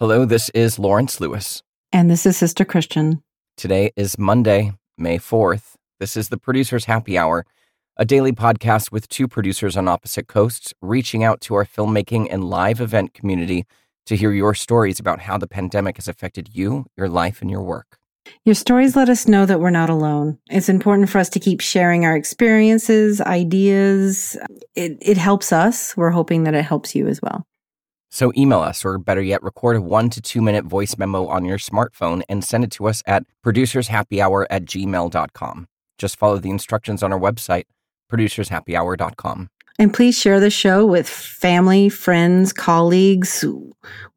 Hello, this is Lawrence Lewis. And this is Sister Christian. Today is Monday, May 4th. This is the Producer's Happy Hour, a daily podcast with two producers on opposite coasts reaching out to our filmmaking and live event community to hear your stories about how the pandemic has affected you, your life, and your work. Your stories let us know that we're not alone. It's important for us to keep sharing our experiences, ideas. It, it helps us. We're hoping that it helps you as well. So email us, or better yet, record a one to two minute voice memo on your smartphone and send it to us at producershappyhour at gmail.com. Just follow the instructions on our website, producershappyhour.com. And please share the show with family, friends, colleagues,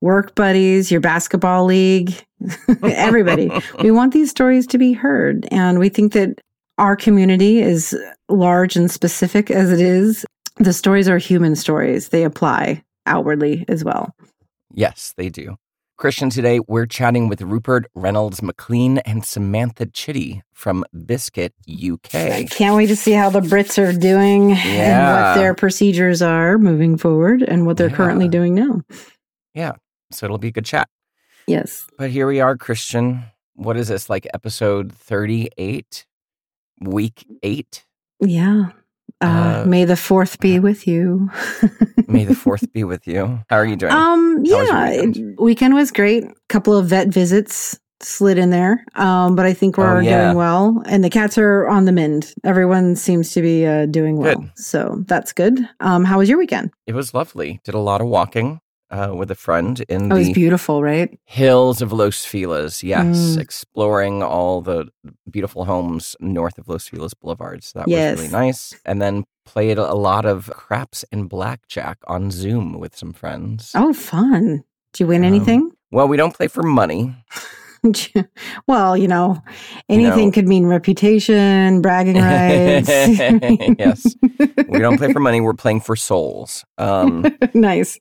work buddies, your basketball league, everybody. we want these stories to be heard. And we think that our community is large and specific as it is. The stories are human stories, they apply outwardly as well. Yes, they do. Christian, today we're chatting with Rupert Reynolds McLean and Samantha Chitty from Biscuit, UK. I can't wait to see how the Brits are doing Yeah. and what their procedures are moving forward and what they're Yeah. currently doing now. Yeah, so it'll be a good chat. Yes. But here we are, Christian. What is this, like episode 38? Week eight? Yeah. Uh, Uh, may the fourth be with you. May the 4th be with you. How are you doing? Um, How was yeah, weekend? weekend was great. Couple of vet visits slid in there. Um, but I think we're Oh, yeah. doing well, and the cats are on the mend. Everyone seems to be uh, doing well, Good. so that's good. Um, how was your weekend? it was lovely. Did a lot of walking uh, with a friend in was the beautiful, right? hills of Los Feliz. Yes, Mm. exploring all the beautiful homes north of Los Feliz Boulevard. So that Yes. was really nice. And then played a lot of craps and blackjack on Zoom with some friends. Oh, fun! Did you win Um, anything? Well, we don't play for money. well, you know, anything No. could mean reputation, bragging rights. yes, we don't play for money. We're playing for souls. Um, nice.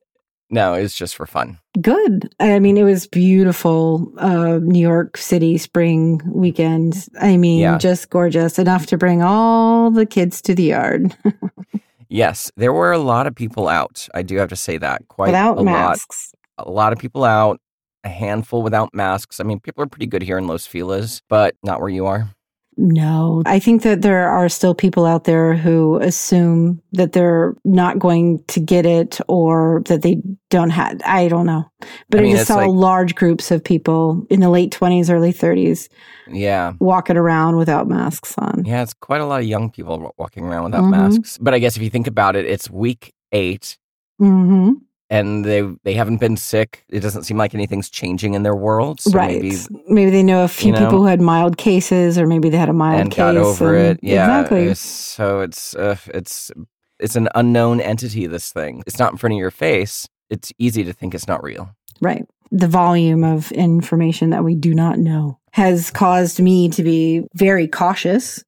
No, it was just for fun. Good. I mean, it was beautiful. Uh, New York City spring weekend. I mean, Yeah. just gorgeous enough to bring all the kids to the yard Yes, there were a lot of people out. I do have to say that quite without a lot. masks. A lot of people out. A handful without masks. I mean, people are pretty good here in Los Feliz, but not where you are. No, I think that there are still people out there who assume that they're not going to get it or that they don't have. I don't know, but I I, just it's saw like- large groups of people in the late twenties, early thirties Yeah. walking around without masks on. Yeah, it's quite a lot of young people walking around without Mhm. masks. But I guess if you think about it, it's week eight hmm and they they haven't been sick. It doesn't seem like anything's changing in their world. So right. maybe Maybe, they know a few you know, people who had mild cases, or maybe they had a mild and case got over and- it. Yeah. exactly. it's- So it's uh, it's it's an unknown entity. This thing. It's not in front of your face. It's easy to think it's not real. Right. The volume of information that we do not know has caused me to be very cautious.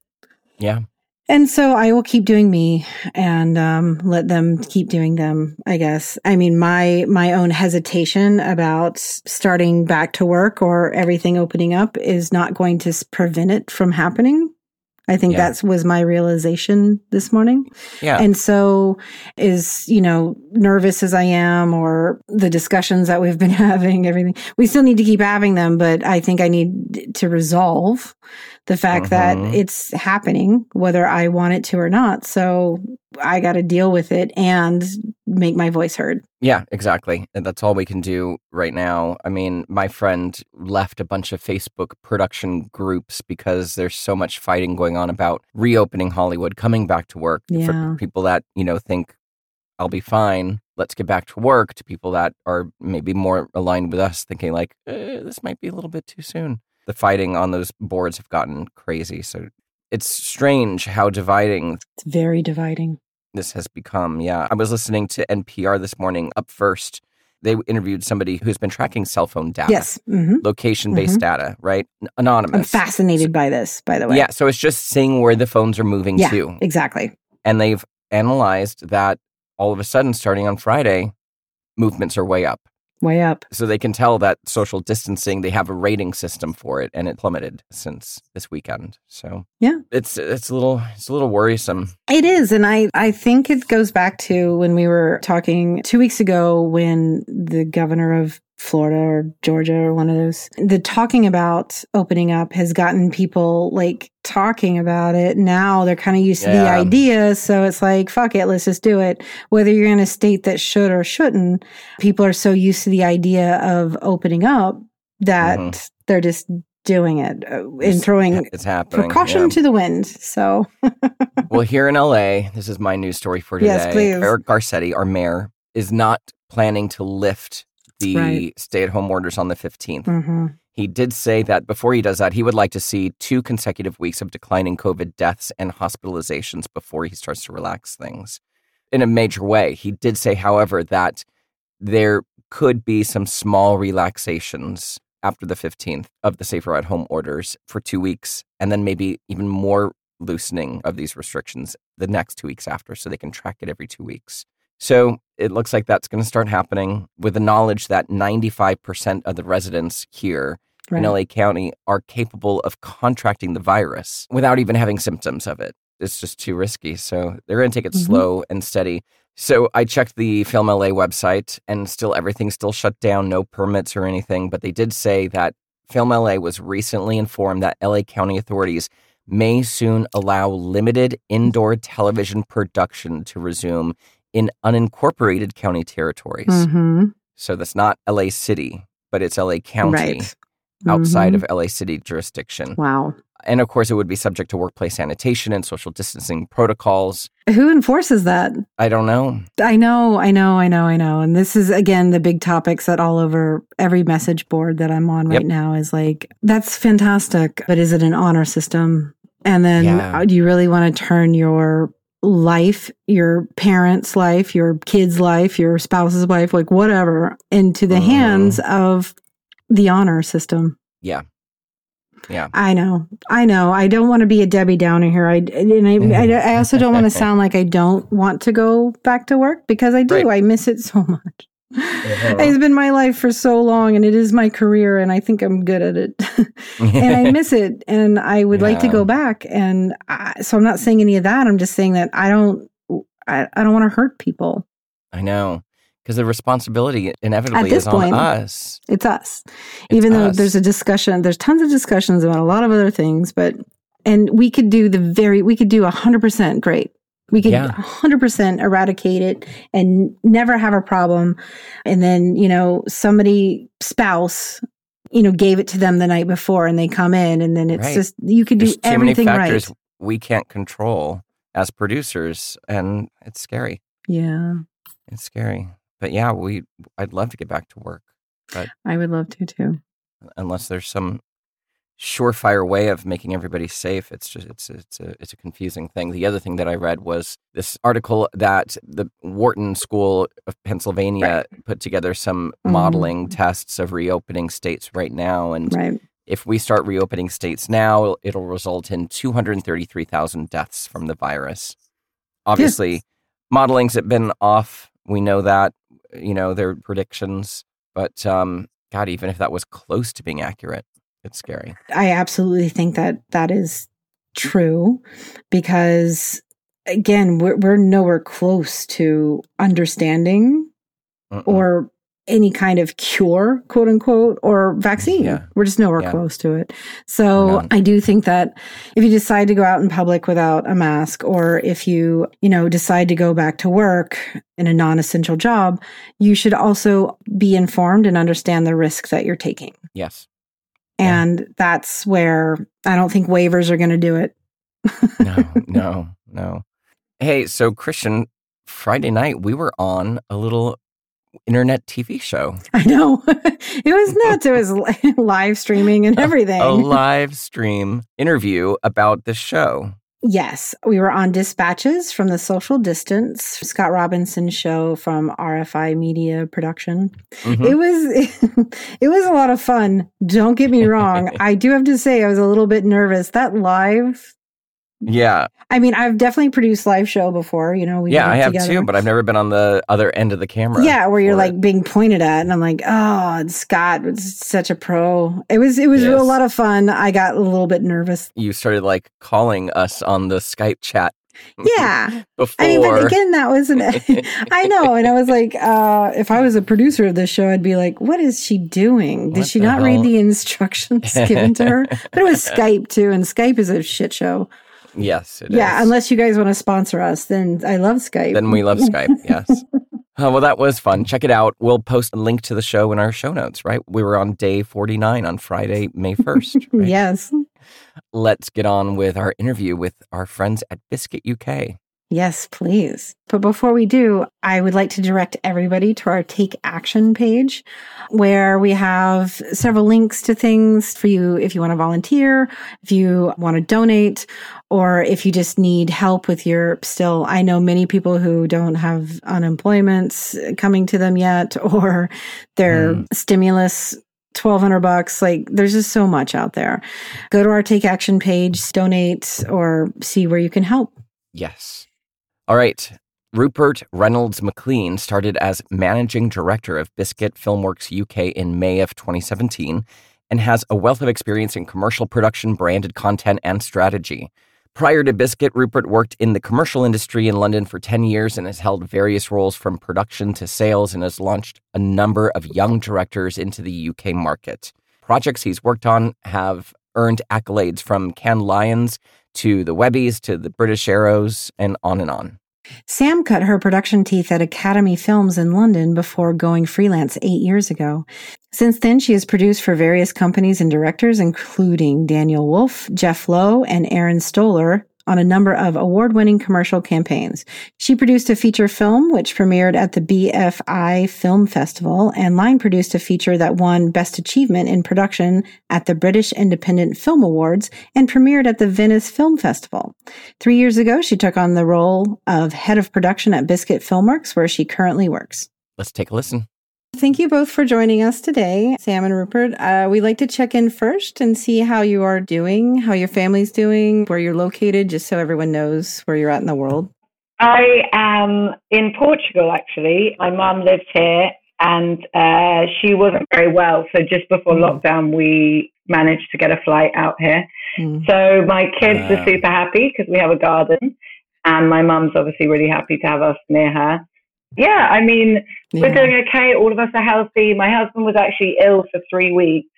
Yeah. And so I will keep doing me and um, let them keep doing them, I guess. I mean, my, my own hesitation about starting back to work or everything opening up is not going to prevent it from happening. I think Yeah. that was my realization this morning. Yeah. And so, is, you know, nervous as I am, or the discussions that we've been having, everything, we still need to keep having them. But I think I need to resolve the fact that Mhm. it's happening, whether I want it to or not. So I got to deal with it and make my voice heard. Yeah, exactly. And that's all we can do right now. I mean, my friend left a bunch of Facebook production groups because there's so much fighting going on about reopening Hollywood, coming back to work. Yeah. For people that, you know, think I'll be fine, let's get back to work, to people that are maybe more aligned with us, thinking like, eh, this might be a little bit too soon. The fighting on those boards have gotten crazy. So it's strange how dividing It's very dividing. This has become. Yeah. I was listening to NPR this morning up first. They interviewed somebody who's been tracking cell phone data. Yes. hmm Location based data, right? Anonymous. I'm fascinated by this, by the way. Yeah. So it's just seeing where the phones are moving Yeah. to. Exactly. And they've analyzed that all of a sudden, starting on Friday, movements are way up. Way up. So they can tell that social distancing, they have a rating system for it, and it plummeted since this weekend. So Yeah. it's it's a little it's a little worrisome. It is. And I, I think it goes back to when we were talking two weeks ago when the governor of Florida or Georgia or one of those. The talking about opening up has gotten people like talking about it. Now they're kind of used to the idea. So it's like, fuck it, let's just do it. Whether you're in a state that should or shouldn't, people are so used to the idea of opening up that Mhm. they're just doing it uh, and throwing it's happening. precaution yeah. to the wind. So, well, here in LA, this is my news story for today. Yes, please. Eric Garcetti, our mayor, is not planning to lift the Right. stay-at-home orders on the 15th. mhm. He did say that before he does that, he would like to see two consecutive weeks of declining COVID deaths and hospitalizations before he starts to relax things in a major way. He did say, however, that there could be some small relaxations after the 15th of the safer at home orders for two weeks, and then maybe even more loosening of these restrictions the next two weeks after so they can track it every two weeks. So it looks like that's going to start happening with the knowledge that 95% of the residents here right. in LA County are capable of contracting the virus without even having symptoms of it. It's just too risky. So they're going to take it Mhm. slow and steady. So I checked the Film LA website and still everything's still shut down, no permits or anything. But they did say that Film LA was recently informed that LA County authorities may soon allow limited indoor television production to resume in unincorporated county territories. Mhm. So that's not LA City, but it's LA County Right. outside Mhm. of LA City jurisdiction. Wow. And of course, it would be subject to workplace sanitation and social distancing protocols. Who enforces that? I don't know. I know, I know, I know, I know. And this is again the big topics that all over every message board that I'm on right Yep. now is like, that's fantastic, but is it an honor system? And then Yeah. uh, do you really want to turn your life, your parents' life, your kids' life, your spouse's life, like whatever, into the Mhm. hands of the honor system? Yeah. Yeah. I know. I know. I don't want to be a Debbie Downer here. I and I, I, I also don't want to sound like I don't want to go back to work because I do. Right. I miss it so much. Uh-huh. It's been my life for so long, and it is my career, and I think I'm good at it. and I miss it, and I would like to go back. And I, so I'm not saying any of that. I'm just saying that I don't. I, I don't want to hurt people. I know. Because the responsibility inevitably this is on point, us. It's us. It's Even though us. there's a discussion, there's tons of discussions about a lot of other things, but and we could do the very we could do a hundred percent great. We could Yeah. hundred percent eradicate it and never have a problem. And then, you know, somebody spouse, you know, gave it to them the night before and they come in and then it's Right. just you could do There's everything factors right. we can't control as producers, and it's scary. Yeah. It's scary. But yeah, we. I'd love to get back to work, But I would love to too. unless there's some surefire way of making everybody safe. It's just it's it's a it's a confusing thing. The other thing that I read was this article that the Wharton School of Pennsylvania put together some Mhm. modeling tests of reopening states right now, and Right. if we start reopening states now, it'll result in 233,000 deaths from the virus. Obviously, modeling's been off. We know that, you know, their predictions, but um, God, even if that was close to being accurate, it's scary. I absolutely think that that is true because again, we're, we're nowhere close to understanding Mm-mm. or any kind of cure, quote unquote, or vaccine. Yeah. We're just nowhere Yeah. close to it. So None. I do think that if you decide to go out in public without a mask, or if you, you know, decide to go back to work in a non essential job, you should also be informed and understand the risk that you're taking. yes. Yeah. And that's where I don't think waivers are going to do it. No, no, no. Hey, so Christian, Friday night we were on a little internet TV show, I know. it was nuts. It was live streaming and everything. a live stream interview about the show. Yes, we were on Dispatches from the Social Distance, Scott Robinson show from RFI Media Production. Mhm. It was it was a lot of fun. Don't get me wrong. I do have to say I was a little bit nervous. That live Yeah, I mean, I've definitely produced live show before, you know, we yeah, I have together. too, but I've never been on the other end of the camera. Yeah, where you're like it. being pointed at, and I'm like, oh, Scott was such a pro. It was it was Yes. a lot of fun. I got a little bit nervous. you started like calling us on the Skype chat Yeah. before. I mean, but again, that was an. I know, and I was like, uh, if I was a producer of this show, I'd be like, "What is she doing? Did What she not hell? read the instructions given to her?" But it was Skype too, and Skype is a shit show. Yes, it yeah, is. unless you guys want to sponsor us, then I love Skype. Then we love Skype. Yes. Oh, well, that was fun. Check it out. We'll post a link to the show in our show notes, right? We were on day 49 on Friday, May 1st. right? yes, Let's get on with our interview with our friends at Biscuit UK. Yes, please. But before we do, I would like to direct everybody to our Take Action page, where we have several links to things for you if you want to volunteer, if you want to donate, or if you just need help with your still. I know many people who don't have unemployment coming to them yet, or their Mm. stimulus. 1200 bucks like there's just so much out there go to our take action page donate or see where you can help Yes. All right. Rupert Reynolds McLean started as managing director of Biscuit Filmworks UK in May of 2017 and has a wealth of experience in commercial production, branded content, and strategy. Prior to Biscuit, Rupert worked in the commercial industry in London for 10 years and has held various roles from production to sales and has launched a number of young directors into the UK market. Projects he's worked on have earned accolades from Cannes Lions to the Webbies to the British Arrows and on and on. Sam cut her production teeth at Academy Films in London before going freelance eight years ago. Since then, she has produced for various companies and directors, including Daniel Wolfe, Jeff Lowe, and Aaron Stoller, on a number of award winning commercial campaigns. She produced a feature film, which premiered at the BFI Film Festival, and line produced a feature that won Best Achievement in Production at the British Independent Film Awards and premiered at the Venice Film Festival. Three years ago, she took on the role of head of production at Biscuit Filmworks, where she currently works. Let's take a listen. Thank you both for joining us today, Sam and Rupert. Uh, we'd like to check in first and see how you are doing, how your family's doing, where you're located, just so everyone knows where you're at in the world. I am in Portugal actually. My mum lives here and uh, she wasn't very well. So just before Mm. lockdown, we managed to get a flight out here. Mm. So my kids Wow. are super happy because we have a garden. And my mum's obviously really happy to have us near her. Yeah, I mean, we're doing okay. All of us are healthy. My husband was actually ill for three weeks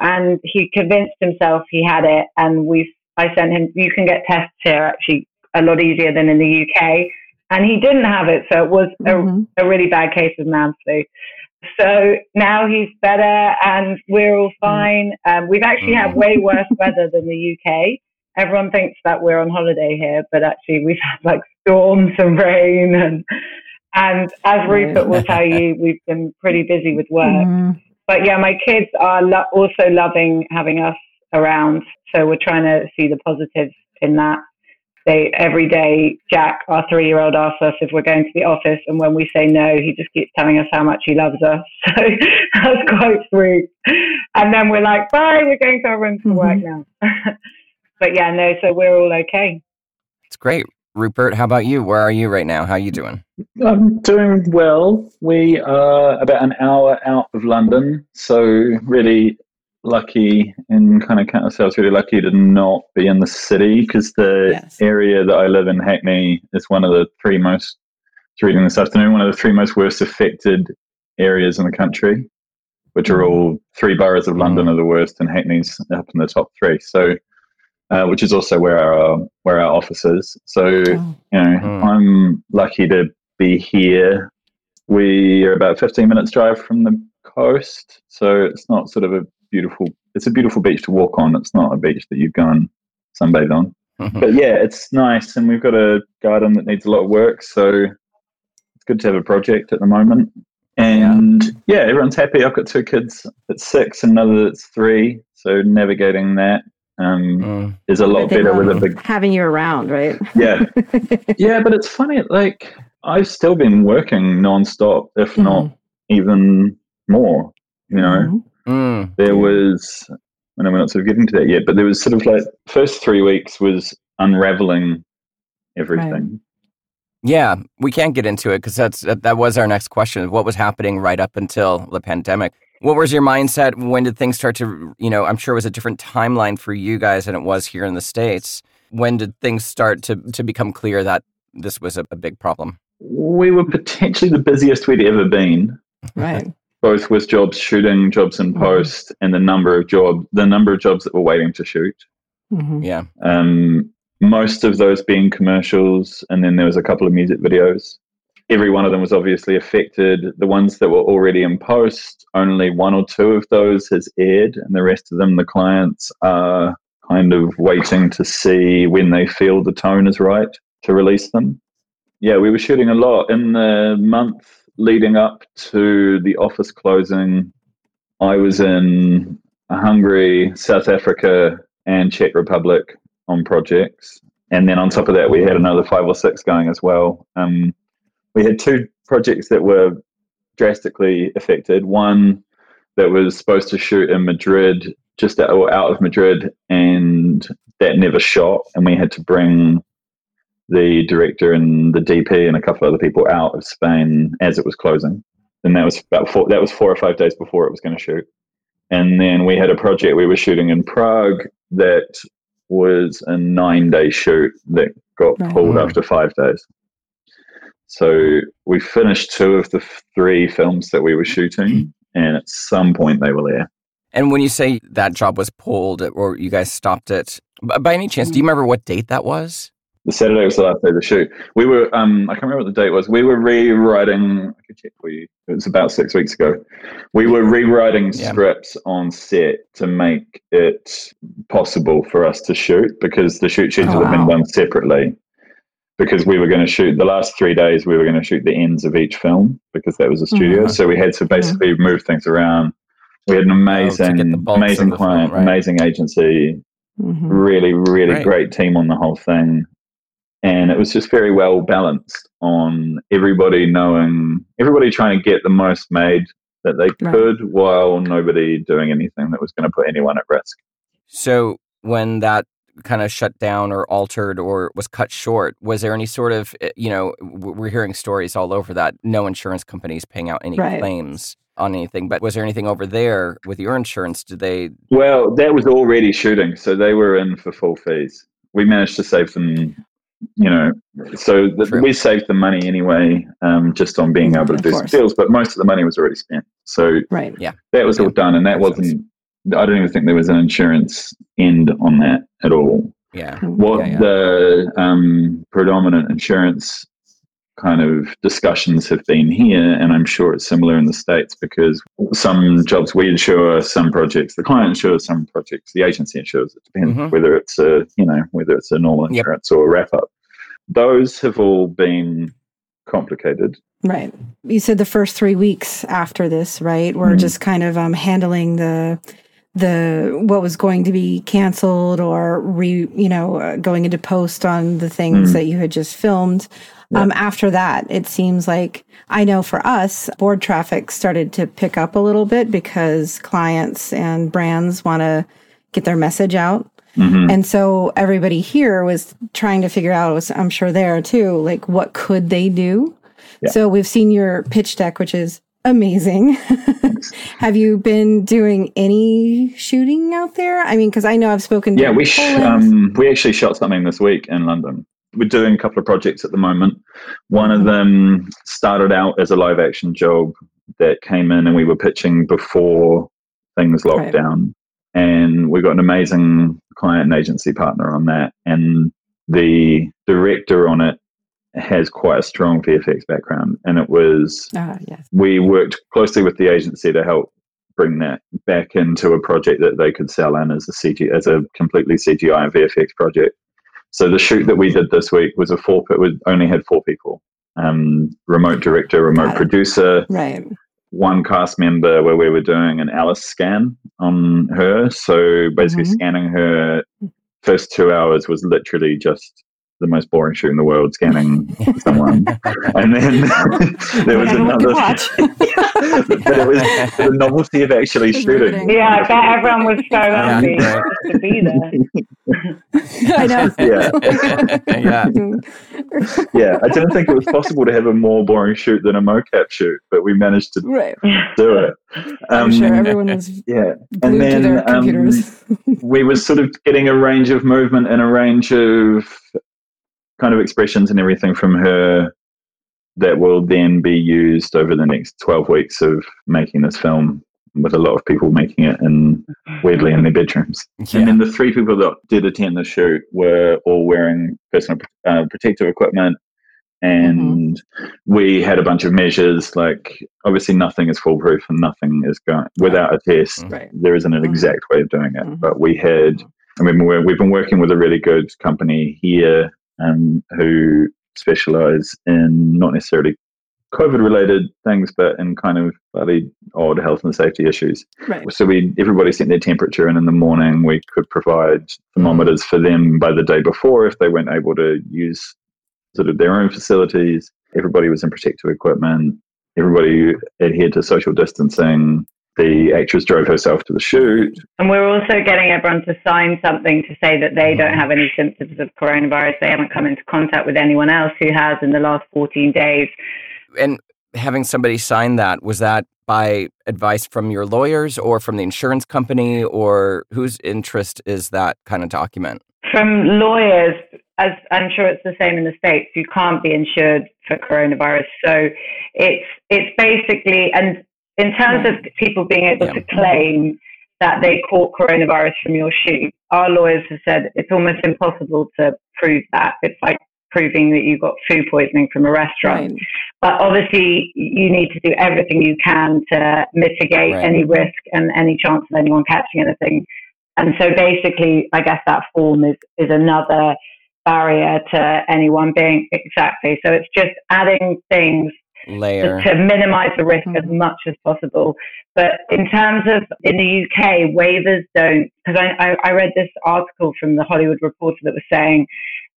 and he convinced himself he had it. And we, I sent him, you can get tests here actually a lot easier than in the UK. And he didn't have it. So it was a, Mhm. a really bad case of man flu. So now he's better and we're all fine. Um, we've actually had way worse weather than the UK. Everyone thinks that we're on holiday here, but actually we've had like storms and rain and and as Rupert will tell you, we've been pretty busy with work. Mhm. But yeah, my kids are lo- also loving having us around. So we're trying to see the positives in that. They every day, Jack, our three-year-old, asks us if we're going to the office, and when we say no, he just keeps telling us how much he loves us. So that's quite sweet. And then we're like, "Bye, we're going to our room to work now." but yeah, no, so we're all okay. It's great. Rupert, how about you? Where are you right now? How are you doing? I'm doing well. We are about an hour out of London, so really lucky and kind of count ourselves really lucky to not be in the city because the Yes. area that I live in, Hackney, is one of the three most, I was reading this afternoon, one of the three most worst affected areas in the country, which are mm. all three boroughs of mm. London are the worst, and Hackney's up in the top three. So, uh, which is also where our where our office is. So Oh. you know, Hmm. I'm lucky to be here. We are about 15 minutes drive from the coast, so it's not sort of a beautiful. It's a beautiful beach to walk on. It's not a beach that you go and sunbathe on. But yeah, it's nice, and we've got a garden that needs a lot of work, so it's good to have a project at the moment. And yeah, everyone's happy. I've got two kids that's six and another that's three, so navigating that um, Mm. is a lot better with a big having you around, right? yeah yeah, but it's funny. Like I've still been working nonstop, if not even more. You know, Mhm. Mm. there was. I know we're not sort of getting to that yet, but there was sort of like first three weeks was unraveling everything. Yeah, we can't get into it because that's that, that was our next question. What was happening right up until the pandemic? What was your mindset? When did things start to, you know, I'm sure it was a different timeline for you guys than it was here in the States. when did things start to to become clear that this was a, a big problem? We were potentially the busiest we'd ever been. Right. Both with jobs shooting, jobs in Mhm. post, and the number of job the number of jobs that were waiting to shoot. Mhm. Yeah. Um, most of those being commercials, and then there was a couple of music videos. Every one of them was obviously affected. The ones that were already in post, only one or two of those has aired, and the rest of them, the clients are kind of waiting to see when they feel the tone is right to release them. Yeah, we were shooting a lot in the month leading up to the office closing. I was in Hungary, South Africa, and Czech Republic on projects. And then on top of that, we had another five or six going as well. Um, we had two projects that were drastically affected. One that was supposed to shoot in Madrid, just out, or out of Madrid, and that never shot. And we had to bring the director and the DP and a couple of other people out of Spain as it was closing. And that was about four, that was four or five days before it was going to shoot. And then we had a project we were shooting in Prague that was a nine day shoot that got Right. pulled after five days. So we finished two of the three films that we were shooting, and at some point they were there. And when you say that job was pulled or you guys stopped it, by any chance, do you remember what date that was? The Saturday was the last day of the shoot. We were, um, I can't remember what the date was. We were rewriting, I could check for you. It was about six weeks ago. We were rewriting Yeah. scripts on set to make it possible for us to shoot because the shoot schedule Oh, had been wow. done separately. Because we were going to shoot the last three days, we were going to shoot the ends of each film because that was a studio. Mhm. So we had to basically move things around. We had an Oh, amazing, get the bulks of amazing the film, client, right. amazing agency, Mhm. really, really Right. great team on the whole thing. And it was just very well balanced on everybody knowing, everybody trying to get the most made that they Right. could while nobody doing anything that was going to put anyone at risk. So when that kind of shut down or altered or was cut short, was there any sort of, eh, you know, we're hearing stories all over that no insurance companies paying out any Right. claims on anything, but was there anything over there with your insurance? Did they, Well, that was already shooting, so they were in for full fees. We managed to save them, you know, so the, we saved the money anyway, um, just on being able to Of do some deals. But most of the money was already spent, so Right. Yeah, that was all done, and that wasn't. I don't even think there was an insurance end on that at all. yeah. What Yeah, yeah. the um, predominant insurance kind of discussions have been here, and I'm sure it's similar in the States because some jobs we insure, some projects the client insures, some projects the agency insures. It depends Mhm. whether it's a you know whether it's a normal Yep. insurance or a wrap up. Those have all been complicated. Right. You said the first three weeks after this, right? We're Mhm. just kind of um, handling the the what was going to be canceled or re you know uh, going into post on the things Mhm. that you had just filmed. Yeah. Um, after that, it seems like I know for us, board traffic started to pick up a little bit because clients and brands want to get their message out. Mhm. And so everybody here was trying to figure out, was I'm sure there too, like what could they do? Yeah. So we've seen your pitch deck, which is amazing. Have you been doing any shooting out there? I mean, because I know I've spoken Yeah, we sh- um, we actually shot something this week in London. We're doing a couple of projects at the moment. One of them started out as a live action job that came in, and we were pitching before things locked Right. down. And we got an amazing client and agency partner on that. And the director on it has quite a strong VFX background, and it was Ah, yes. we worked closely with the agency to help bring that back into a project that they could sell in as a CG as a completely CGI and VFX project. So the shoot that we did this week was a four. It was, only had four people: um, remote director, remote it. producer, Right. one cast member where we were doing an Alice scan on her. So basically, Mhm. scanning her first two hours was literally just the most boring shoot in the world, scanning someone, and then there was another. but it was the novelty of actually shooting. Yeah, I bet everyone was so happy yeah, to be there. I know. Yeah. yeah. yeah, I didn't think it was possible to have a more boring shoot than a mocap shoot, but we managed to right. do it. Um, I'm sure everyone was yeah, and then um, we were sort of getting a range of movement and a range of kind of expressions and everything from her that will then be used over the next 12 weeks of making this film with a lot of people making it and weirdly in their bedrooms. Yeah. And then the three people that did attend the shoot were all wearing personal uh, protective equipment. And mm-hmm. we had a bunch of measures like obviously nothing is foolproof and nothing is going without a test. Right. There isn't an mm-hmm. exact way of doing it, mm-hmm. but we had. I mean, we've been working with a really good company here um, who specialize in not necessarily COVID related things, but in kind of fairly odd health and safety issues. Right. So we everybody sent their temperature, and in the morning we could provide thermometers for them by the day before if they weren't able to use sort of their own facilities. Everybody was in protective equipment. Everybody adhered to social distancing the actress drove herself to the shoot. And we're also getting everyone to sign something to say that they don't have any symptoms of coronavirus. They haven't come into contact with anyone else who has in the last 14 days. And having somebody sign that, was that by advice from your lawyers or from the insurance company, or whose interest is that kind of document? From lawyers, as I'm sure it's the same in the States, you can't be insured for coronavirus. So it's it's basically and in terms of people being able yeah. to claim that they caught coronavirus from your shoot, our lawyers have said it's almost impossible to prove that. It's like proving that you got food poisoning from a restaurant. Right. But obviously, you need to do everything you can to mitigate right. any risk and any chance of anyone catching anything. And so, basically, I guess that form is is another barrier to anyone being exactly. So it's just adding things layer to, to minimize the risk mm-hmm. as much as possible. But in terms of in the UK, waivers don't, because I, I, I read this article from the Hollywood Reporter that was saying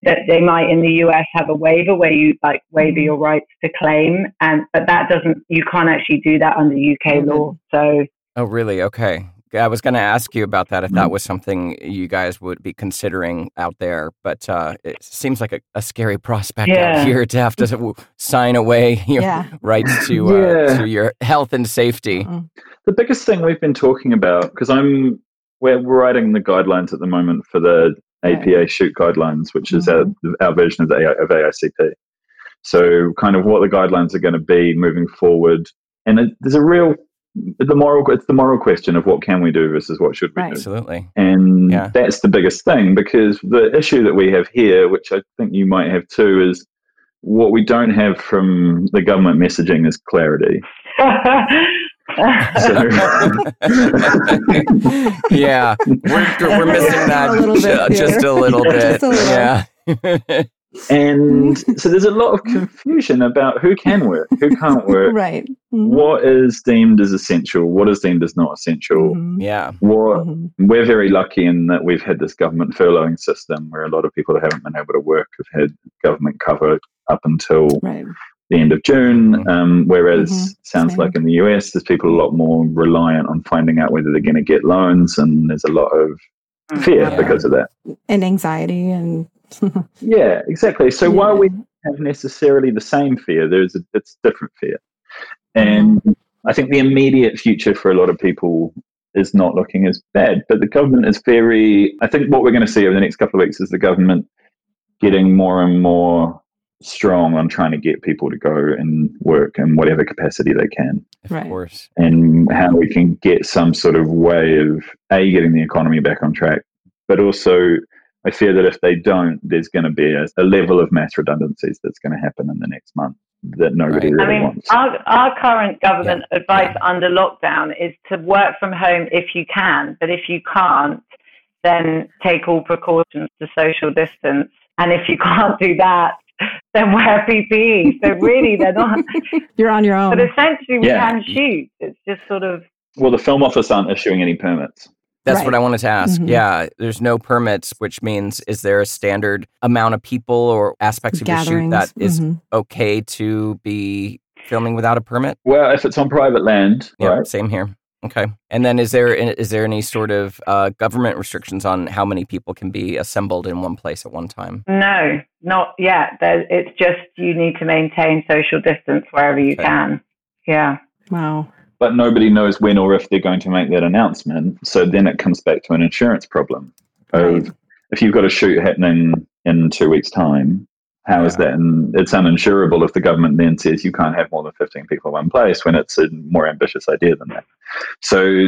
that they might in the US have a waiver where you like waiver mm-hmm. your rights to claim, and but that doesn't, you can't actually do that under UK mm-hmm. law. So. Oh, really? Okay. I was going to ask you about that if that mm. was something you guys would be considering out there, but uh, it seems like a, a scary prospect yeah. out here to have to sign away your yeah. rights to uh, yeah. to your health and safety. Mm-hmm. The biggest thing we've been talking about because I'm we're writing the guidelines at the moment for the APA shoot guidelines, which is mm-hmm. our, our version of the of AICP. So, kind of what the guidelines are going to be moving forward, and it, there's a real the moral it's the moral question of what can we do versus what should we right. do. Absolutely. And yeah. that's the biggest thing because the issue that we have here which i think you might have too is what we don't have from the government messaging is clarity. Yeah. We're, we're missing that a just a little bit. Just a little. yeah and so there's a lot of confusion about who can work, who can't work. right. Mm-hmm. What is deemed as essential? What is deemed as not essential? Mm-hmm. Yeah. What mm-hmm. we're very lucky in that we've had this government furloughing system where a lot of people that haven't been able to work have had government cover up until right. the end of June. Mm-hmm. Um, whereas mm-hmm. sounds Same. like in the US, there's people a lot more reliant on finding out whether they're going to get loans, and there's a lot of mm, fear yeah. because of that and anxiety and yeah, exactly. So yeah. while we have necessarily the same fear, there's a it's different fear, and mm-hmm. I think the immediate future for a lot of people is not looking as bad. But the government is very. I think what we're going to see over the next couple of weeks is the government getting more and more strong on trying to get people to go and work in whatever capacity they can. Of course. And how we can get some sort of way of a getting the economy back on track, but also I fear that if they don't, there's going to be a, a level of mass redundancies that's going to happen in the next month that nobody right. really I mean, wants. Our, our current government yeah. advice yeah. under lockdown is to work from home if you can, but if you can't, then take all precautions to social distance. And if you can't do that, then wear PPE. So really, they're not. You're on your own. But essentially, we yeah. can shoot. It's just sort of. Well, the film office aren't issuing any permits. That's Right. what I wanted to ask. Mhm. Yeah, there's no permits, which means is there a standard amount of people or aspects of your shoot Gatherings. that is Mhm. okay to be filming without a permit? Well, if it's on private land, Yeah, right? same here. Okay. And then is there is there any sort of uh, government restrictions on how many people can be assembled in one place at one time? No, not yet. There, it's just you need to maintain social distance wherever you Okay. can. Yeah. Wow. But nobody knows when or if they're going to make that announcement. So then it comes back to an insurance problem of if you've got a shoot happening in two weeks' time, how is Yeah. that? And it's uninsurable if the government then says you can't have more than 15 people in one place when it's a more ambitious idea than that. So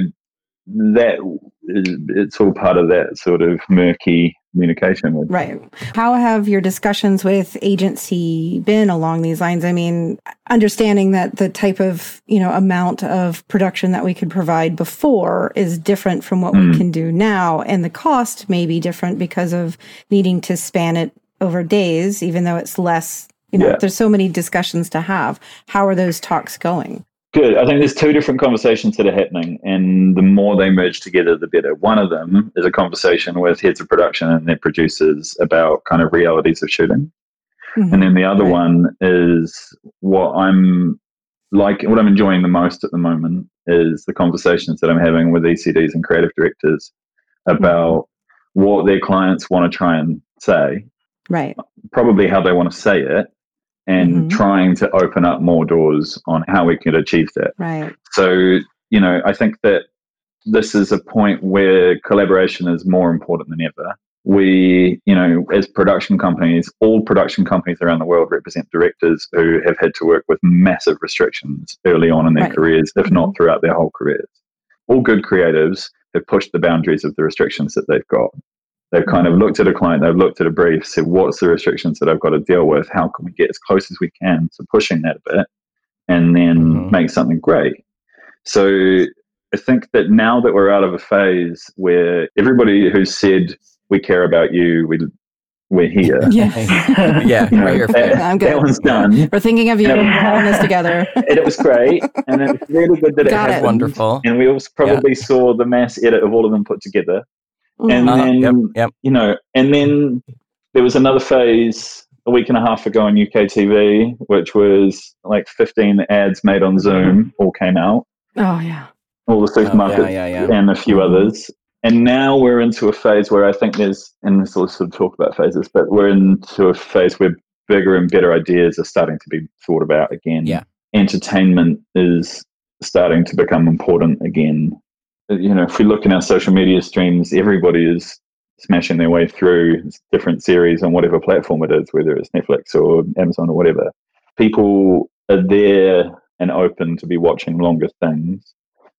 that is, it's all part of that sort of murky communication with Right. How have your discussions with agency been along these lines? I mean, understanding that the type of, you know, amount of production that we could provide before is different from what we Mm. can do now. And the cost may be different because of needing to span it over days, even though it's less, you know, Yeah. there's so many discussions to have. How are those talks going? Good. I think there's two different conversations that are happening, and the more they merge together, the better. One of them is a conversation with heads of production and their producers about kind of realities of shooting, Mhm. and then the other Right. one is what I'm like, what I'm enjoying the most at the moment is the conversations that I'm having with ECDs and creative directors about what their clients want to try and say, Right. probably how they want to say it, and Mhm. trying to open up more doors on how we could achieve that. Right. So, you know, I think that this is a point where collaboration is more important than ever. We, you know, as production companies, all production companies around the world represent directors who have had to work with massive restrictions early on in their Right. careers, if not throughout their whole careers. All good creatives have pushed the boundaries of the restrictions that they've got. They've kind of looked at a client, they've looked at a brief, said, what's the restrictions that I've got to deal with? How can we get as close as we can to pushing that a bit and then Mhm. make something great? So I think that now that we're out of a phase where everybody who said, we care about you, we, we're here. Yeah. yeah, you know, right here. that, I'm good. that one's done. We're thinking of you Yeah. and pulling this together. and it was great. And it's really good that it Got it. happened. Wonderful. And we also probably saw the mass edit of all of them put together. And. Uh-huh, then, yep, yep. you know, and then there was another phase a week and a half ago on UK TV, which was like 15 ads made on Zoom all came out, Oh yeah. all the Oh, supermarkets yeah, yeah, yeah. and a few Mhm. others. And now we're into a phase where I think there's, and this will sort of talk about phases, but we're into a phase where bigger and better ideas are starting to be thought about again. Yeah. Entertainment is starting to become important again. You know, if we look in our social media streams, everybody is smashing their way through different series on whatever platform it is, whether it's Netflix or Amazon or whatever. People are there and open to be watching longer things.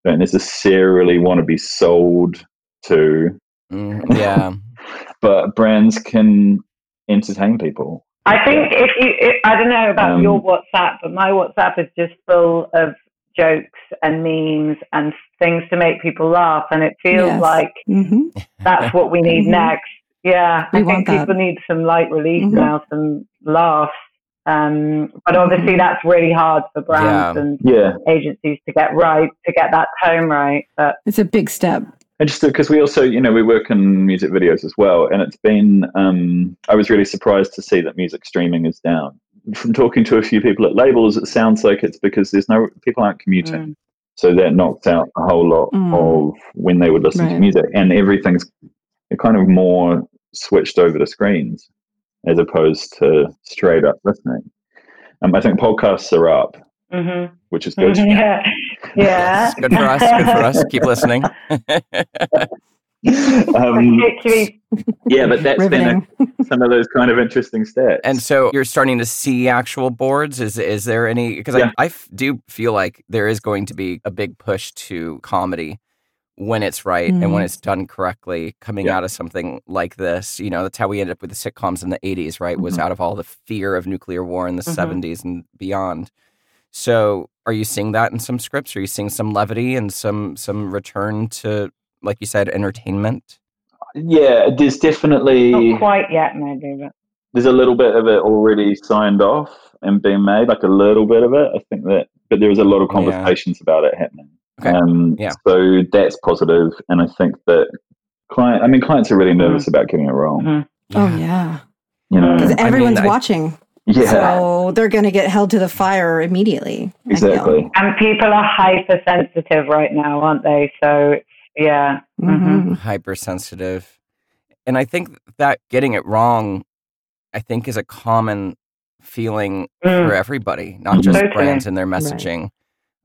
Don't necessarily want to be sold to, Mm, yeah. but brands can entertain people. I think if you, if, I don't know about Um, your WhatsApp, but my WhatsApp is just full of jokes and memes and things to make people laugh, and it feels Yes. like hmm that's what we need Mhm. next. Yeah, We I want think that. people need some light relief Mhm. now, some laughs. Um, but obviously, Mhm. that's really hard for brands Yeah. and Yeah. agencies to get right, to get that tone right. But It's a big step. Interesting because we also, you know, we work in music videos as well, and it's been. Um, I was really surprised to see that music streaming is down. From talking to a few people at labels, it sounds like it's because there's no people aren't commuting, Mm. so that knocks out a whole lot Mm. of when they would listen to music, and everything's kind of more switched over to screens as opposed to straight up listening. Um, I think podcasts are up, hmm which is good. yeah, yeah, Good for us. Good for us. Keep listening. um, yeah, but that's been a, some of those kind of interesting stats. And so you're starting to see actual boards. Is is there any? Because Yeah. I, I f- do feel like there is going to be a big push to comedy when it's right and when Mhm. it's done correctly. Coming Yeah. out of something like this, you know, that's how we ended up with the sitcoms in the '80s. Right, was Mhm. out of all the fear of nuclear war in the Mhm. '70s and beyond. So, are you seeing that in some scripts? Are you seeing some levity and some some return to, like you said, entertainment? yeah, there's definitely not quite yet, maybe, but there's a little bit of it already signed off and being made, like a little bit of it. I think that, but there is a lot of Yeah. conversations about it happening. Okay. Um, Yeah. So that's positive, and I think that client. I mean, clients are really nervous about getting it wrong. Mhm. Oh yeah, You know, because Mm. I everyone's mean, watching, yeah, so they're going to get held to the fire immediately. Exactly. And people are hypersensitive right now, aren't they? So it's, yeah. Mhm. hypersensitive. And I think that getting it wrong, I think, is a common feeling Mm. for everybody, not just Totally. brands and their messaging.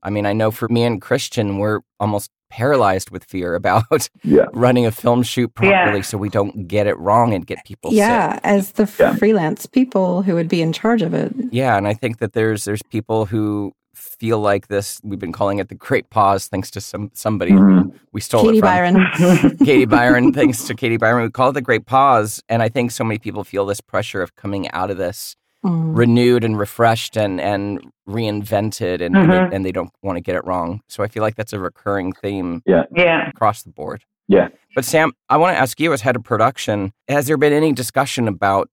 I mean, I know for me and Christian, we're almost paralyzed with fear about Yeah, running a film shoot Yeah. properly so we don't get it wrong and get people Yeah, sick. as the Yeah. freelance people who would be in charge of it. Yeah, and I think that there's there's people who feel like this. We've been calling it the great pause, thanks to some somebody Mhm. we stole Katie it from. Byron. Katie Byron, thanks to Katie Byron, we call it the great pause. And I think so many people feel this pressure of coming out of this Mm. renewed and refreshed and and reinvented, and and, Mhm. they, and they don't want to get it wrong. So I feel like that's a recurring theme Yeah. Yeah. across the board. Yeah. But Sam, I want to ask you as head of production, has there been any discussion about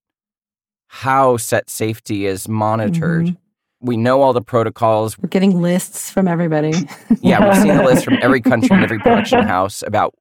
how set safety is monitored? Mhm. We know all the protocols. We're getting lists from everybody. Yeah, we've seen the list from every country and every production house about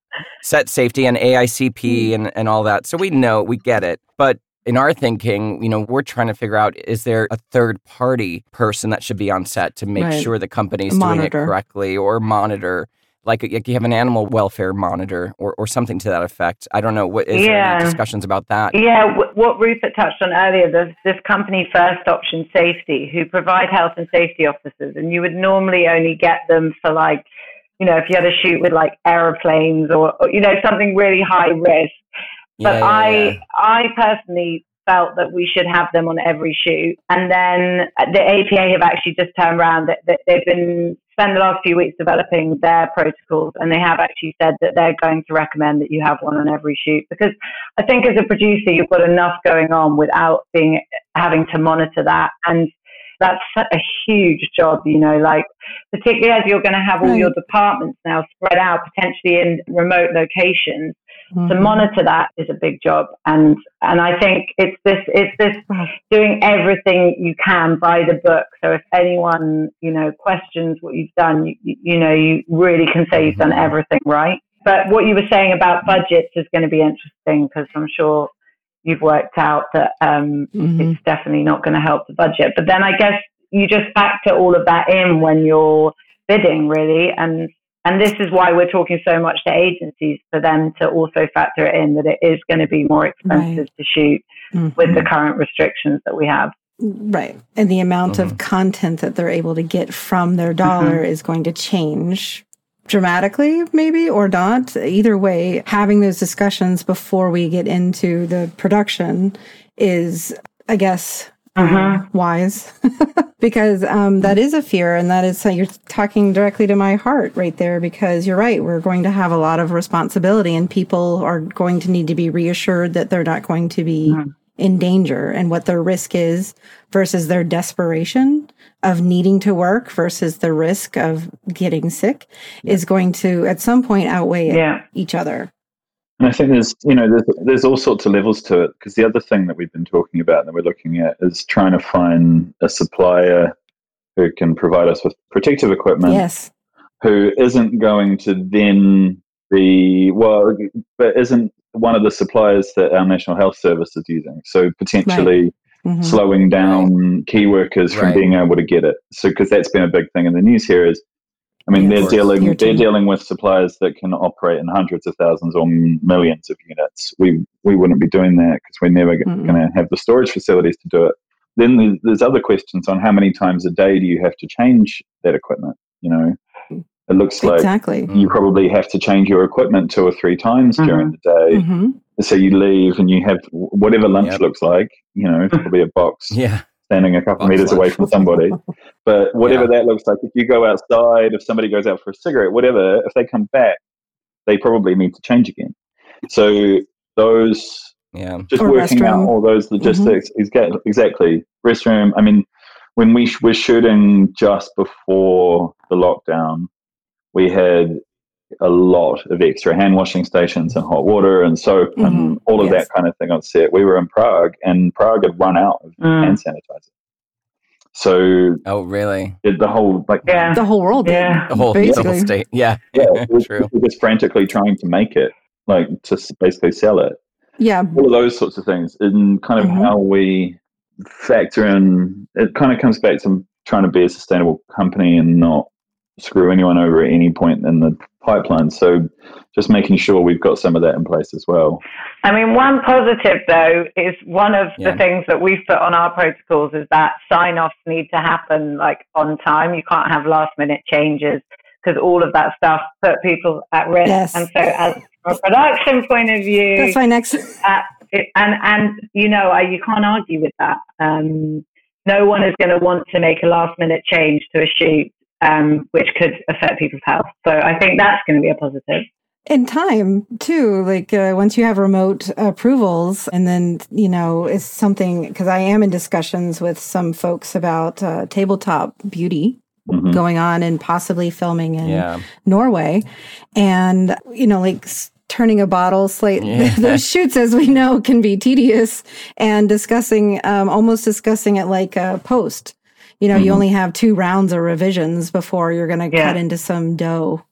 set safety and AICP and, and all that. So we know, we get it. But in our thinking, you know, we're trying to figure out is there a third party person that should be on set to make Right. sure the company's doing it correctly or monitor? Like, like you have an animal welfare monitor or, or something to that effect. I don't know. What is there Yeah. any discussions about that? Yeah, w- what Rupert touched on earlier, there's this company, First Option Safety, who provide health and safety officers, and you would normally only get them for like, you know, if you had a shoot with like aeroplanes or, or you know, something really high risk. But yeah, I, yeah. I personally felt that we should have them on every shoot. And then uh, the APA have actually just turned around that, that they've been spend the last few weeks developing their protocols, and they have actually said that they're going to recommend that you have one on every shoot because I think as a producer you've got enough going on without being having to monitor that and. That's a huge job, you know, like particularly as you're going to have all Right. your departments now spread out potentially in remote locations to Mhm. monitor that is a big job and and i think it's this it's this doing everything you can by the book so if anyone you know questions what you've done you, you know you really can say you've done Mhm. everything right but what you were saying about budgets is going to be interesting because i'm sure you've worked out that um, Mhm. it's definitely not going to help the budget but then i guess you just factor all of that in when you're bidding really and and this is why we're talking so much to agencies for them to also factor it in that it is going to be more expensive to shoot Mhm. with the current restrictions that we have. Right. And the amount Mhm. of content that they're able to get from their dollar Mm-hmm. is going to change dramatically, maybe, or not. Either way, having those discussions before we get into the production is, I guess, Mhm. wise because um, that is a fear and that is you're talking directly to my heart right there because you're right we're going to have a lot of responsibility and people are going to need to be reassured that they're not going to be Mhm. in danger and what their risk is versus their desperation of needing to work versus the risk of getting sick is going to at some point outweigh Yeah. each other And I think there's, you know, there's, there's all sorts of levels to it because the other thing that we've been talking about that we're looking at is trying to find a supplier who can provide us with protective equipment yes who isn't going to then be, well, but isn't one of the suppliers that our National Health Service is using. So potentially Mhm. slowing down key workers from Right. being able to get it. So, because that's been a big thing in the news here is, I mean, Yeah, they're of course. dealing Your they're dealing with suppliers that can operate in hundreds of thousands or millions of units. We we wouldn't be doing that because we're never going to have the storage facilities to do it. Then there's, there's other questions on how many times a day do you have to change that equipment? You know, it looks like exactly you probably have to change your equipment two or three times Mhm. during the day. hmm So you leave and you have whatever lunch Yep. looks like. You know, probably a box Yeah. Standing a couple Box meters away from somebody. But whatever that looks like, if you go outside, if somebody goes out for a cigarette, whatever, if they come back, they probably need to change again. So those Yeah. just Or working out all those mm-hmm. logistics exactly, exactly restroom. I mean, when we sh- were shooting just before the lockdown, we had a lot of extra hand washing stations and hot water and soap and all of Mm-hmm. Yes. that kind of thing on set. We were in Prague, and Prague had run out of Mm. hand sanitizer. So Oh, really? it, the whole like Yeah. The whole world. Yeah. The whole Basically. mental state. Yeah. yeah, we're, True. we're just frantically trying to make it, like to basically sell it. Yeah. All of those sorts of things, and kind of Mhm. how we factor in. It kind of comes back to trying to be a sustainable company and not screw anyone over at any point in the pipeline. So, just making sure we've got some of that in place as well. I mean, one positive though is one of Yeah. the things that we've put on our protocols is that sign offs need to happen like on time. You can't have last minute changes because all of that stuff put people at risk. Yes. And so, as from a production point of view, That's my next. uh, it, and and you know, I, you can't argue with that. Um, no one is going to want to make a last minute change to a shoot, um, which could affect people's health. So I think that's going to be a positive. in time too like uh, once you have remote approvals and then you know it's something because i am in discussions with some folks about uh, tabletop beauty Mhm. going on and possibly filming in Yeah. norway and you know like s- turning a bottle slate Yeah. those shoots as we know can be tedious and discussing um, almost discussing it like a post you know you Mhm. only have two rounds of revisions before you're going to Yeah. cut into some dough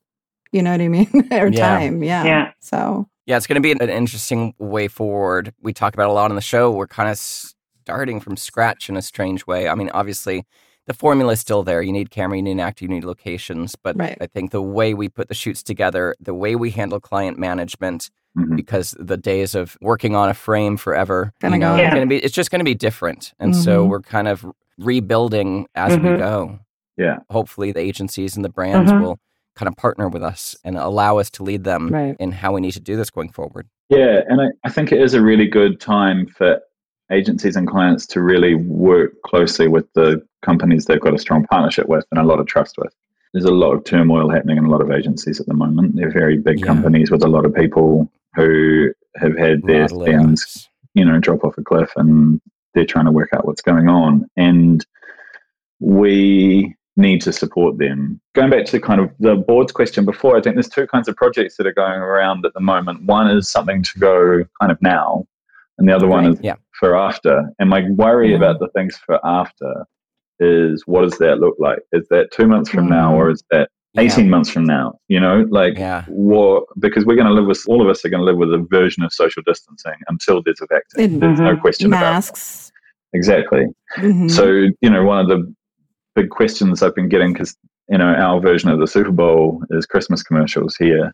you know what i mean or Yeah. time yeah Yeah. so Yeah, it's going to be an interesting way forward. We talk about a lot on the show. We're kind of starting from scratch in a strange way. I mean, obviously, the formula is still there. You need camera, you need an actor, you need locations. But Right. I think the way we put the shoots together, the way we handle client management, Mhm. because the days of working on a frame forever, Gonna you know, go. it's gonna be it's just going to be different. And so Mhm. we're kind of rebuilding as we Mhm. go. Yeah. Hopefully, the agencies and the brands Mhm. will kind of partner with us and allow us to lead them Right. in how we need to do this going forward. Yeah, and I, I think it is a really good time for agencies and clients to really work closely with the companies they've got a strong partnership with and a lot of trust with. There's a lot of turmoil happening in a lot of agencies at the moment. They're very big Yeah. companies with a lot of people who have had their spends, you know, drop off a cliff and they're trying to work out what's going on. And we need to support them. Going back to kind of the board's question before, I think there's two kinds of projects that are going around at the moment. One is something to go kind of now, and the other one is Yeah. for after. And my worry Mhm. about the things for after is what does that look like? Is that two months from now, or is that Yeah. 18 months from now? You know, like Yeah. what? Because we're going to live with all of us are going to live with a version of social distancing until there's a vaccine. And There's no Mhm. question about that. masks Exactly. Mhm. So, you know, one of the big questions I've been getting, because, you know, our version of the Super Bowl is Christmas commercials here,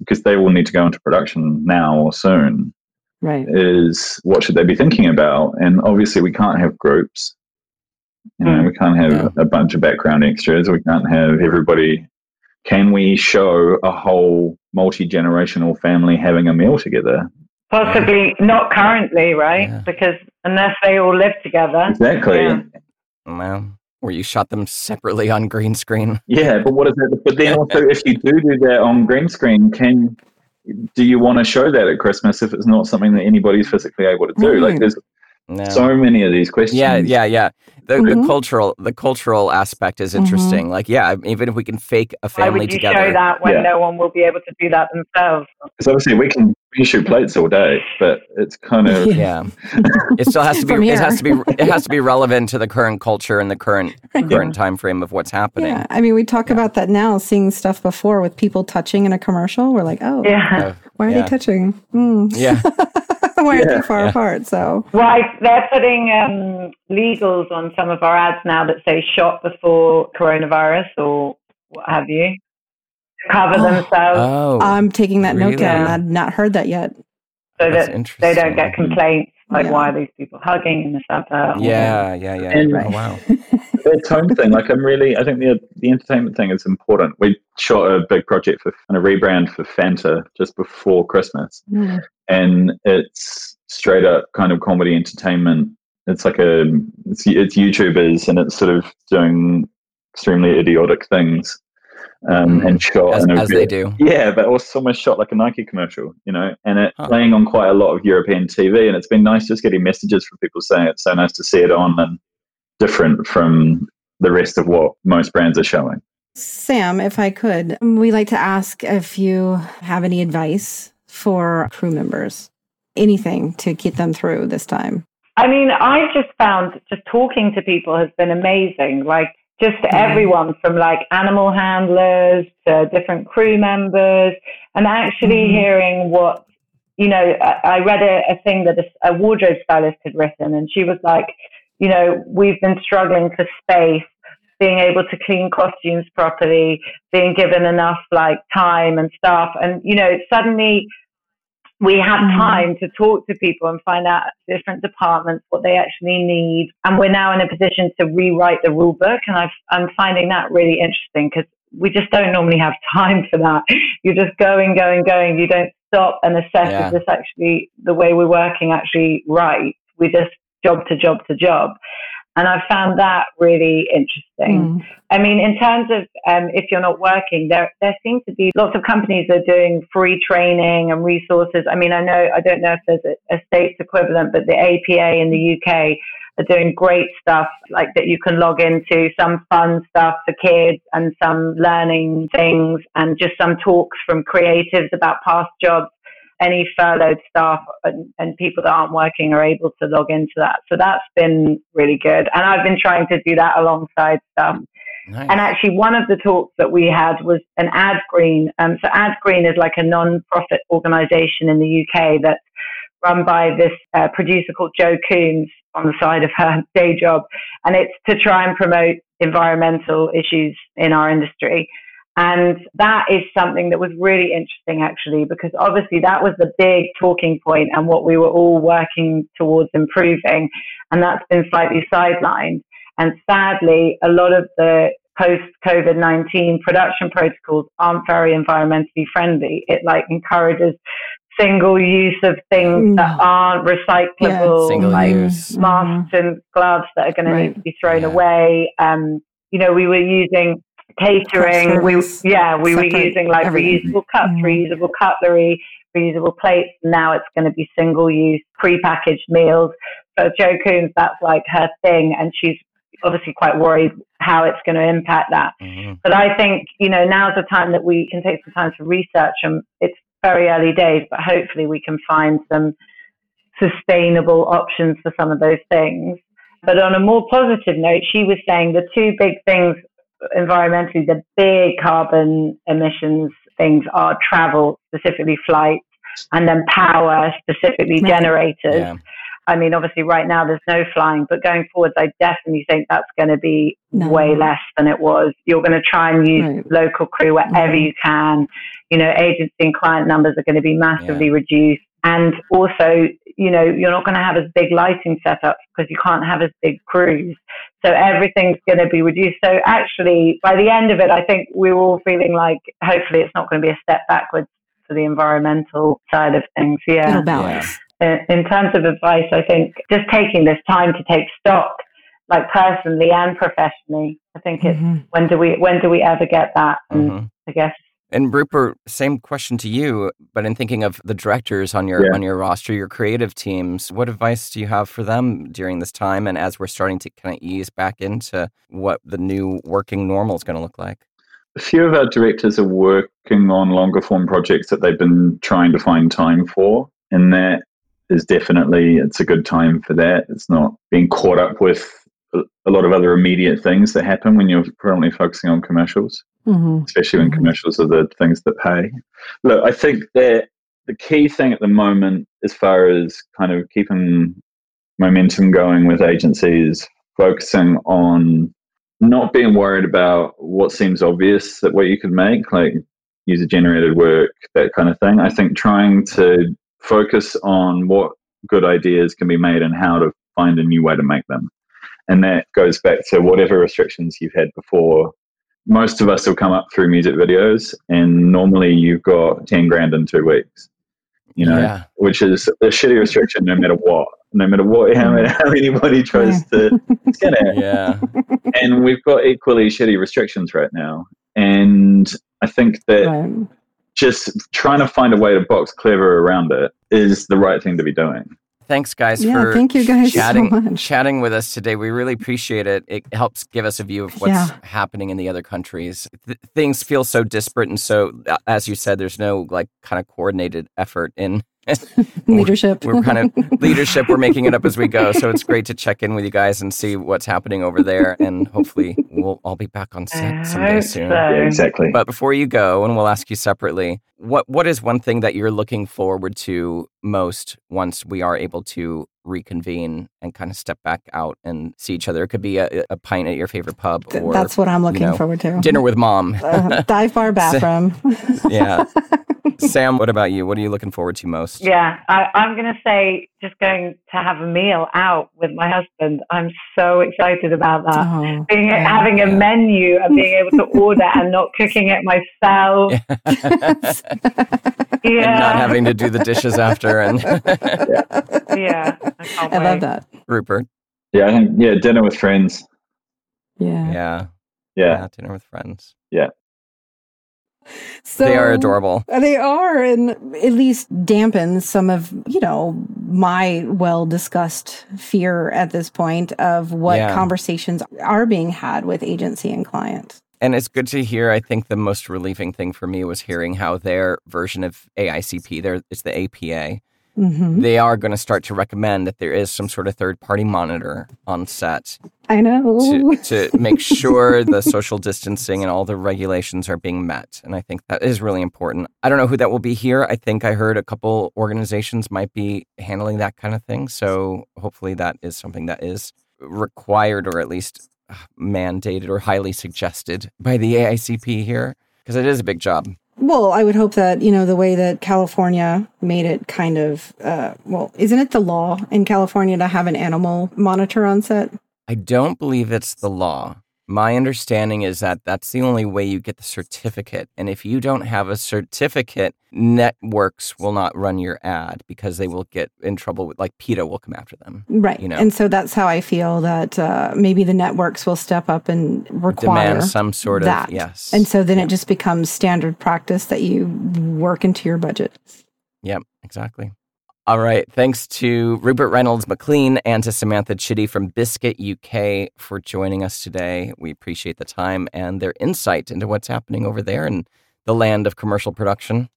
because they will need to go into production now or soon, right is what should they be thinking about? And obviously, we can't have groups. You know, Mm. we can't have No. a bunch of background extras. We can't have everybody. Can we show a whole multi generational family having a meal together? Possibly not currently, right? Yeah. Because unless they all live together. Exactly. Yeah. Well, where you shot them separately on green screen. Yeah, but what is it? But then also, if you do do that on green screen, can do you want to show that at Christmas if it's not something that anybody's physically able to do? Like, there's No. so many of these questions. yeah, yeah, yeah. The, Mhm. the cultural, the cultural aspect is interesting. Like, yeah, even if we can fake a Why family would you together, show that when Yeah. no one will be able to do that themselves? Because obviously we can we can shoot plates all day, but it's kind of yeah, it still has to be. It has to be. It has to be relevant to the current culture and the current current time frame of what's happening. yeah i mean we talk about that now seeing stuff before with people touching in a commercial we're like oh Yeah. Why are yeah. they touching Hmm. Yeah. why are Yeah. they far Yeah. apart so Right, they're putting um, legals on some of our ads now that say shot before coronavirus or what have you. Cover Oh. themselves Oh, i'm taking that note down i've not heard that yet so that's that they don't get complaints like Yeah. why are these people hugging in the advert? Yeah, yeah, yeah. And- oh, wow. the tone thing. Like, I'm really, I think the the entertainment thing is important. We shot a big project for and a rebrand for Fanta just before Christmas, Hmm. And it's straight up kind of comedy entertainment. It's like a it's, it's YouTubers and it's sort of doing extremely idiotic things, um, Mm. and shot As, in a as ve- they do. Yeah, but also almost shot like a Nike commercial, you know, and it Huh. playing on quite a lot of European TV, and it's been nice just getting messages from people saying it's so nice to see it on and different from the rest of what most brands are showing. sam if i could we like to ask if you have any advice for crew members anything to get them through this time I mean, I've just found just talking to people has been amazing. Like just everyone from like animal handlers to different crew members and actually mm-hmm. hearing what you know I, I read a, a, thing that a, a wardrobe stylist had written and she was like you know we've been struggling for space being able to clean costumes properly being given enough like time and stuff and you know suddenly we have mm-hmm. time to talk to people and find out different departments what they actually need. And we're now in a position to rewrite the rule book. And i am finding that really interesting because we just don't normally have time for that. You're just going, going, going. You don't stop and assess yeah. is this actually the way we're working actually right? We just job to job to job. And I found that really interesting. Mm. I mean, in terms of um, if you're not working, there there seem to be lots of companies that are doing free training and resources. I mean, I know I don't know if there's a, a state's equivalent, but the APA in the UK are doing great stuff like that you can log into some fun stuff for kids and some learning things and just some talks from creatives about past jobs any furloughed staff and, and, people that aren't working are able to log into that. So that's been really good. And I've been trying to do that alongside stuff. Nice. And actually, one of the talks that we had was an Ad Green. Um, so Ad Green is like a non-profit organization in the UK that's run by this uh, producer called Jo Coons on the side of her day job. And it's to try and promote environmental issues in our industry. And that is something that was really interesting, actually, because obviously that was the big talking point and what we were all working towards improving. And that's been slightly sidelined. And sadly, a lot of the post COVID 19 production protocols aren't very environmentally friendly. It like encourages single use of things that aren't recyclable, yeah. like use. masks mm-hmm. and gloves that are going right. to need to be thrown yeah. away. Um, you know, we were using catering. We yeah, we were using like everything. reusable cups, mm. reusable cutlery, reusable plates. Now it's going to be single use, pre-packaged meals. So Jo Coons, that's like her thing, and she's obviously quite worried how it's going to impact that. Mm-hmm. But I think you know now's the time that we can take some time to research, and it's very early days, but hopefully we can find some sustainable options for some of those things. But on a more positive note, she was saying the two big things environmentally, the big carbon emissions things are travel, specifically flights, and then power, specifically generators. Yeah. I mean, obviously, right now there's no flying, but going forwards, I definitely think that's going to be no. way less than it was. You're going to try and use right. local crew wherever you can. You know, agency and client numbers are going to be massively yeah. reduced. And also, you know, you're not going to have as big lighting setups because you can't have as big crews. So everything's going to be reduced. So actually, by the end of it, I think we are all feeling like hopefully it's not going to be a step backwards for the environmental side of things. Yeah. In, in terms of advice, I think just taking this time to take stock, like personally and professionally. I think it's mm-hmm. when do we when do we ever get that? And mm-hmm. I guess and Rupert, same question to you, but in thinking of the directors on your yeah. on your roster, your creative teams, what advice do you have for them during this time and as we're starting to kind of ease back into what the new working normal is going to look like? A few of our directors are working on longer form projects that they've been trying to find time for, and that is definitely it's a good time for that. It's not being caught up with a lot of other immediate things that happen when you're currently focusing on commercials, mm-hmm. especially when commercials are the things that pay. Look, I think that the key thing at the moment, as far as kind of keeping momentum going with agencies, focusing on not being worried about what seems obvious that what you could make, like user generated work, that kind of thing. I think trying to focus on what good ideas can be made and how to find a new way to make them. And that goes back to whatever restrictions you've had before. Most of us will come up through music videos, and normally you've got 10 grand in two weeks, you know, yeah. which is a shitty restriction no matter what. No matter what, how, mm. how anybody tries to skin it. Yeah. And we've got equally shitty restrictions right now. And I think that right. just trying to find a way to box clever around it is the right thing to be doing. Thanks, guys, yeah, for thank you guys chatting, so chatting with us today. We really appreciate it. It helps give us a view of what's yeah. happening in the other countries. Th- things feel so disparate, and so, as you said, there's no like kind of coordinated effort in leadership. We're kind of leadership. We're making it up as we go. So it's great to check in with you guys and see what's happening over there. And hopefully we'll all be back on set someday soon. so. Yeah, exactly. But before you go, and we'll ask you separately, what what is one thing that you're looking forward to most once we are able to reconvene and kind of step back out and see each other? It could be a, a pint at your favorite pub or That's what I'm looking know, forward to. dinner with mom. Uh, dive bar bathroom. yeah. Sam, what about you? What are you looking forward to most? Yeah, I, I'm going to say just going to have a meal out with my husband. I'm so excited about that. Oh, Being, yeah. having a menu and being able to order and not cooking it myself. Yeah, and not having to do the dishes after. And yeah, I, can't I love that. Rupert, yeah, I think yeah, dinner with friends. Yeah. yeah, Yeah, dinner with friends. So they are adorable. They are, and at least dampens some of, you know, my well discussed fear at this point of what Yeah. conversations are being had with agency and client. And it's good to hear. I think the most relieving thing for me was hearing how their version of AICP, there it's the APA, hmm they are going to start to recommend that there is some sort of third party monitor on set I know. to, to make sure the social distancing and all the regulations are being met. And I think that is really important. I don't know who that will be here. I think I heard a couple organizations might be handling that kind of thing. So hopefully that is something that is required or at least uh, mandated or highly suggested by the AICP here because it is a big job. Well, I would hope that, you know, the way that California made it kind of, uh, well, isn't it the law in California to have an animal monitor on set? I don't believe it's the law. My understanding is that that's the only way you get the certificate. And if you don't have a certificate, networks will not run your ad because they will get in trouble with, like, PETA will come after them. Right. You know. And so that's how I feel that uh, maybe the networks will step up and require Demand some sort of, that. yes. And so then Yeah. it just becomes standard practice that you work into your budget. Yep, exactly. All right. Thanks to Rupert Reynolds McLean and to Samantha Chitty from Biscuit UK for joining us today. We appreciate the time and their insight into what's happening over there in the land of commercial production.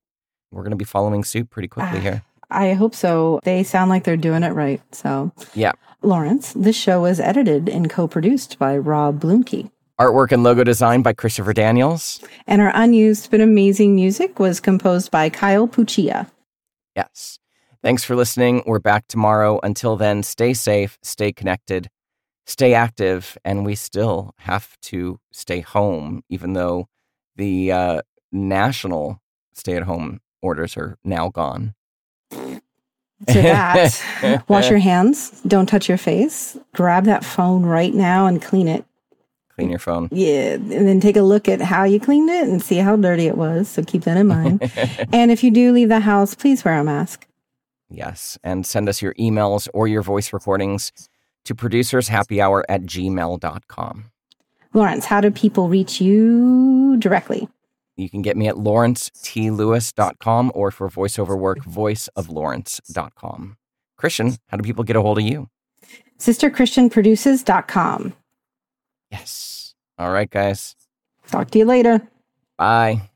We're going to be following suit pretty quickly here. I hope so. They sound like they're doing it right. So, Yeah. Lawrence, this show was edited and co produced by Rob Bloomkey. Artwork and logo design by Christopher Daniels. And our unused but amazing music was composed by Kyle Puccia. Yes. Thanks for listening. We're back tomorrow. Until then, stay safe, stay connected, stay active, and we still have to stay home, even though the uh, national stay at home orders are now gone. To that, wash your hands, don't touch your face, grab that phone right now and clean it. Clean your phone. Yeah, and then take a look at how you cleaned it and see how dirty it was. So keep that in mind. and if you do leave the house, please wear a mask. Yes. And send us your emails or your voice recordings to producershappyhour at gmail.com. Lawrence, how do people reach you directly? You can get me at lawrencetlewis.com or for voiceover work, voiceoflawrence.com. Christian, how do people get a hold of you? SisterChristianProduces.com. Yes. All right, guys. Talk to you later. Bye.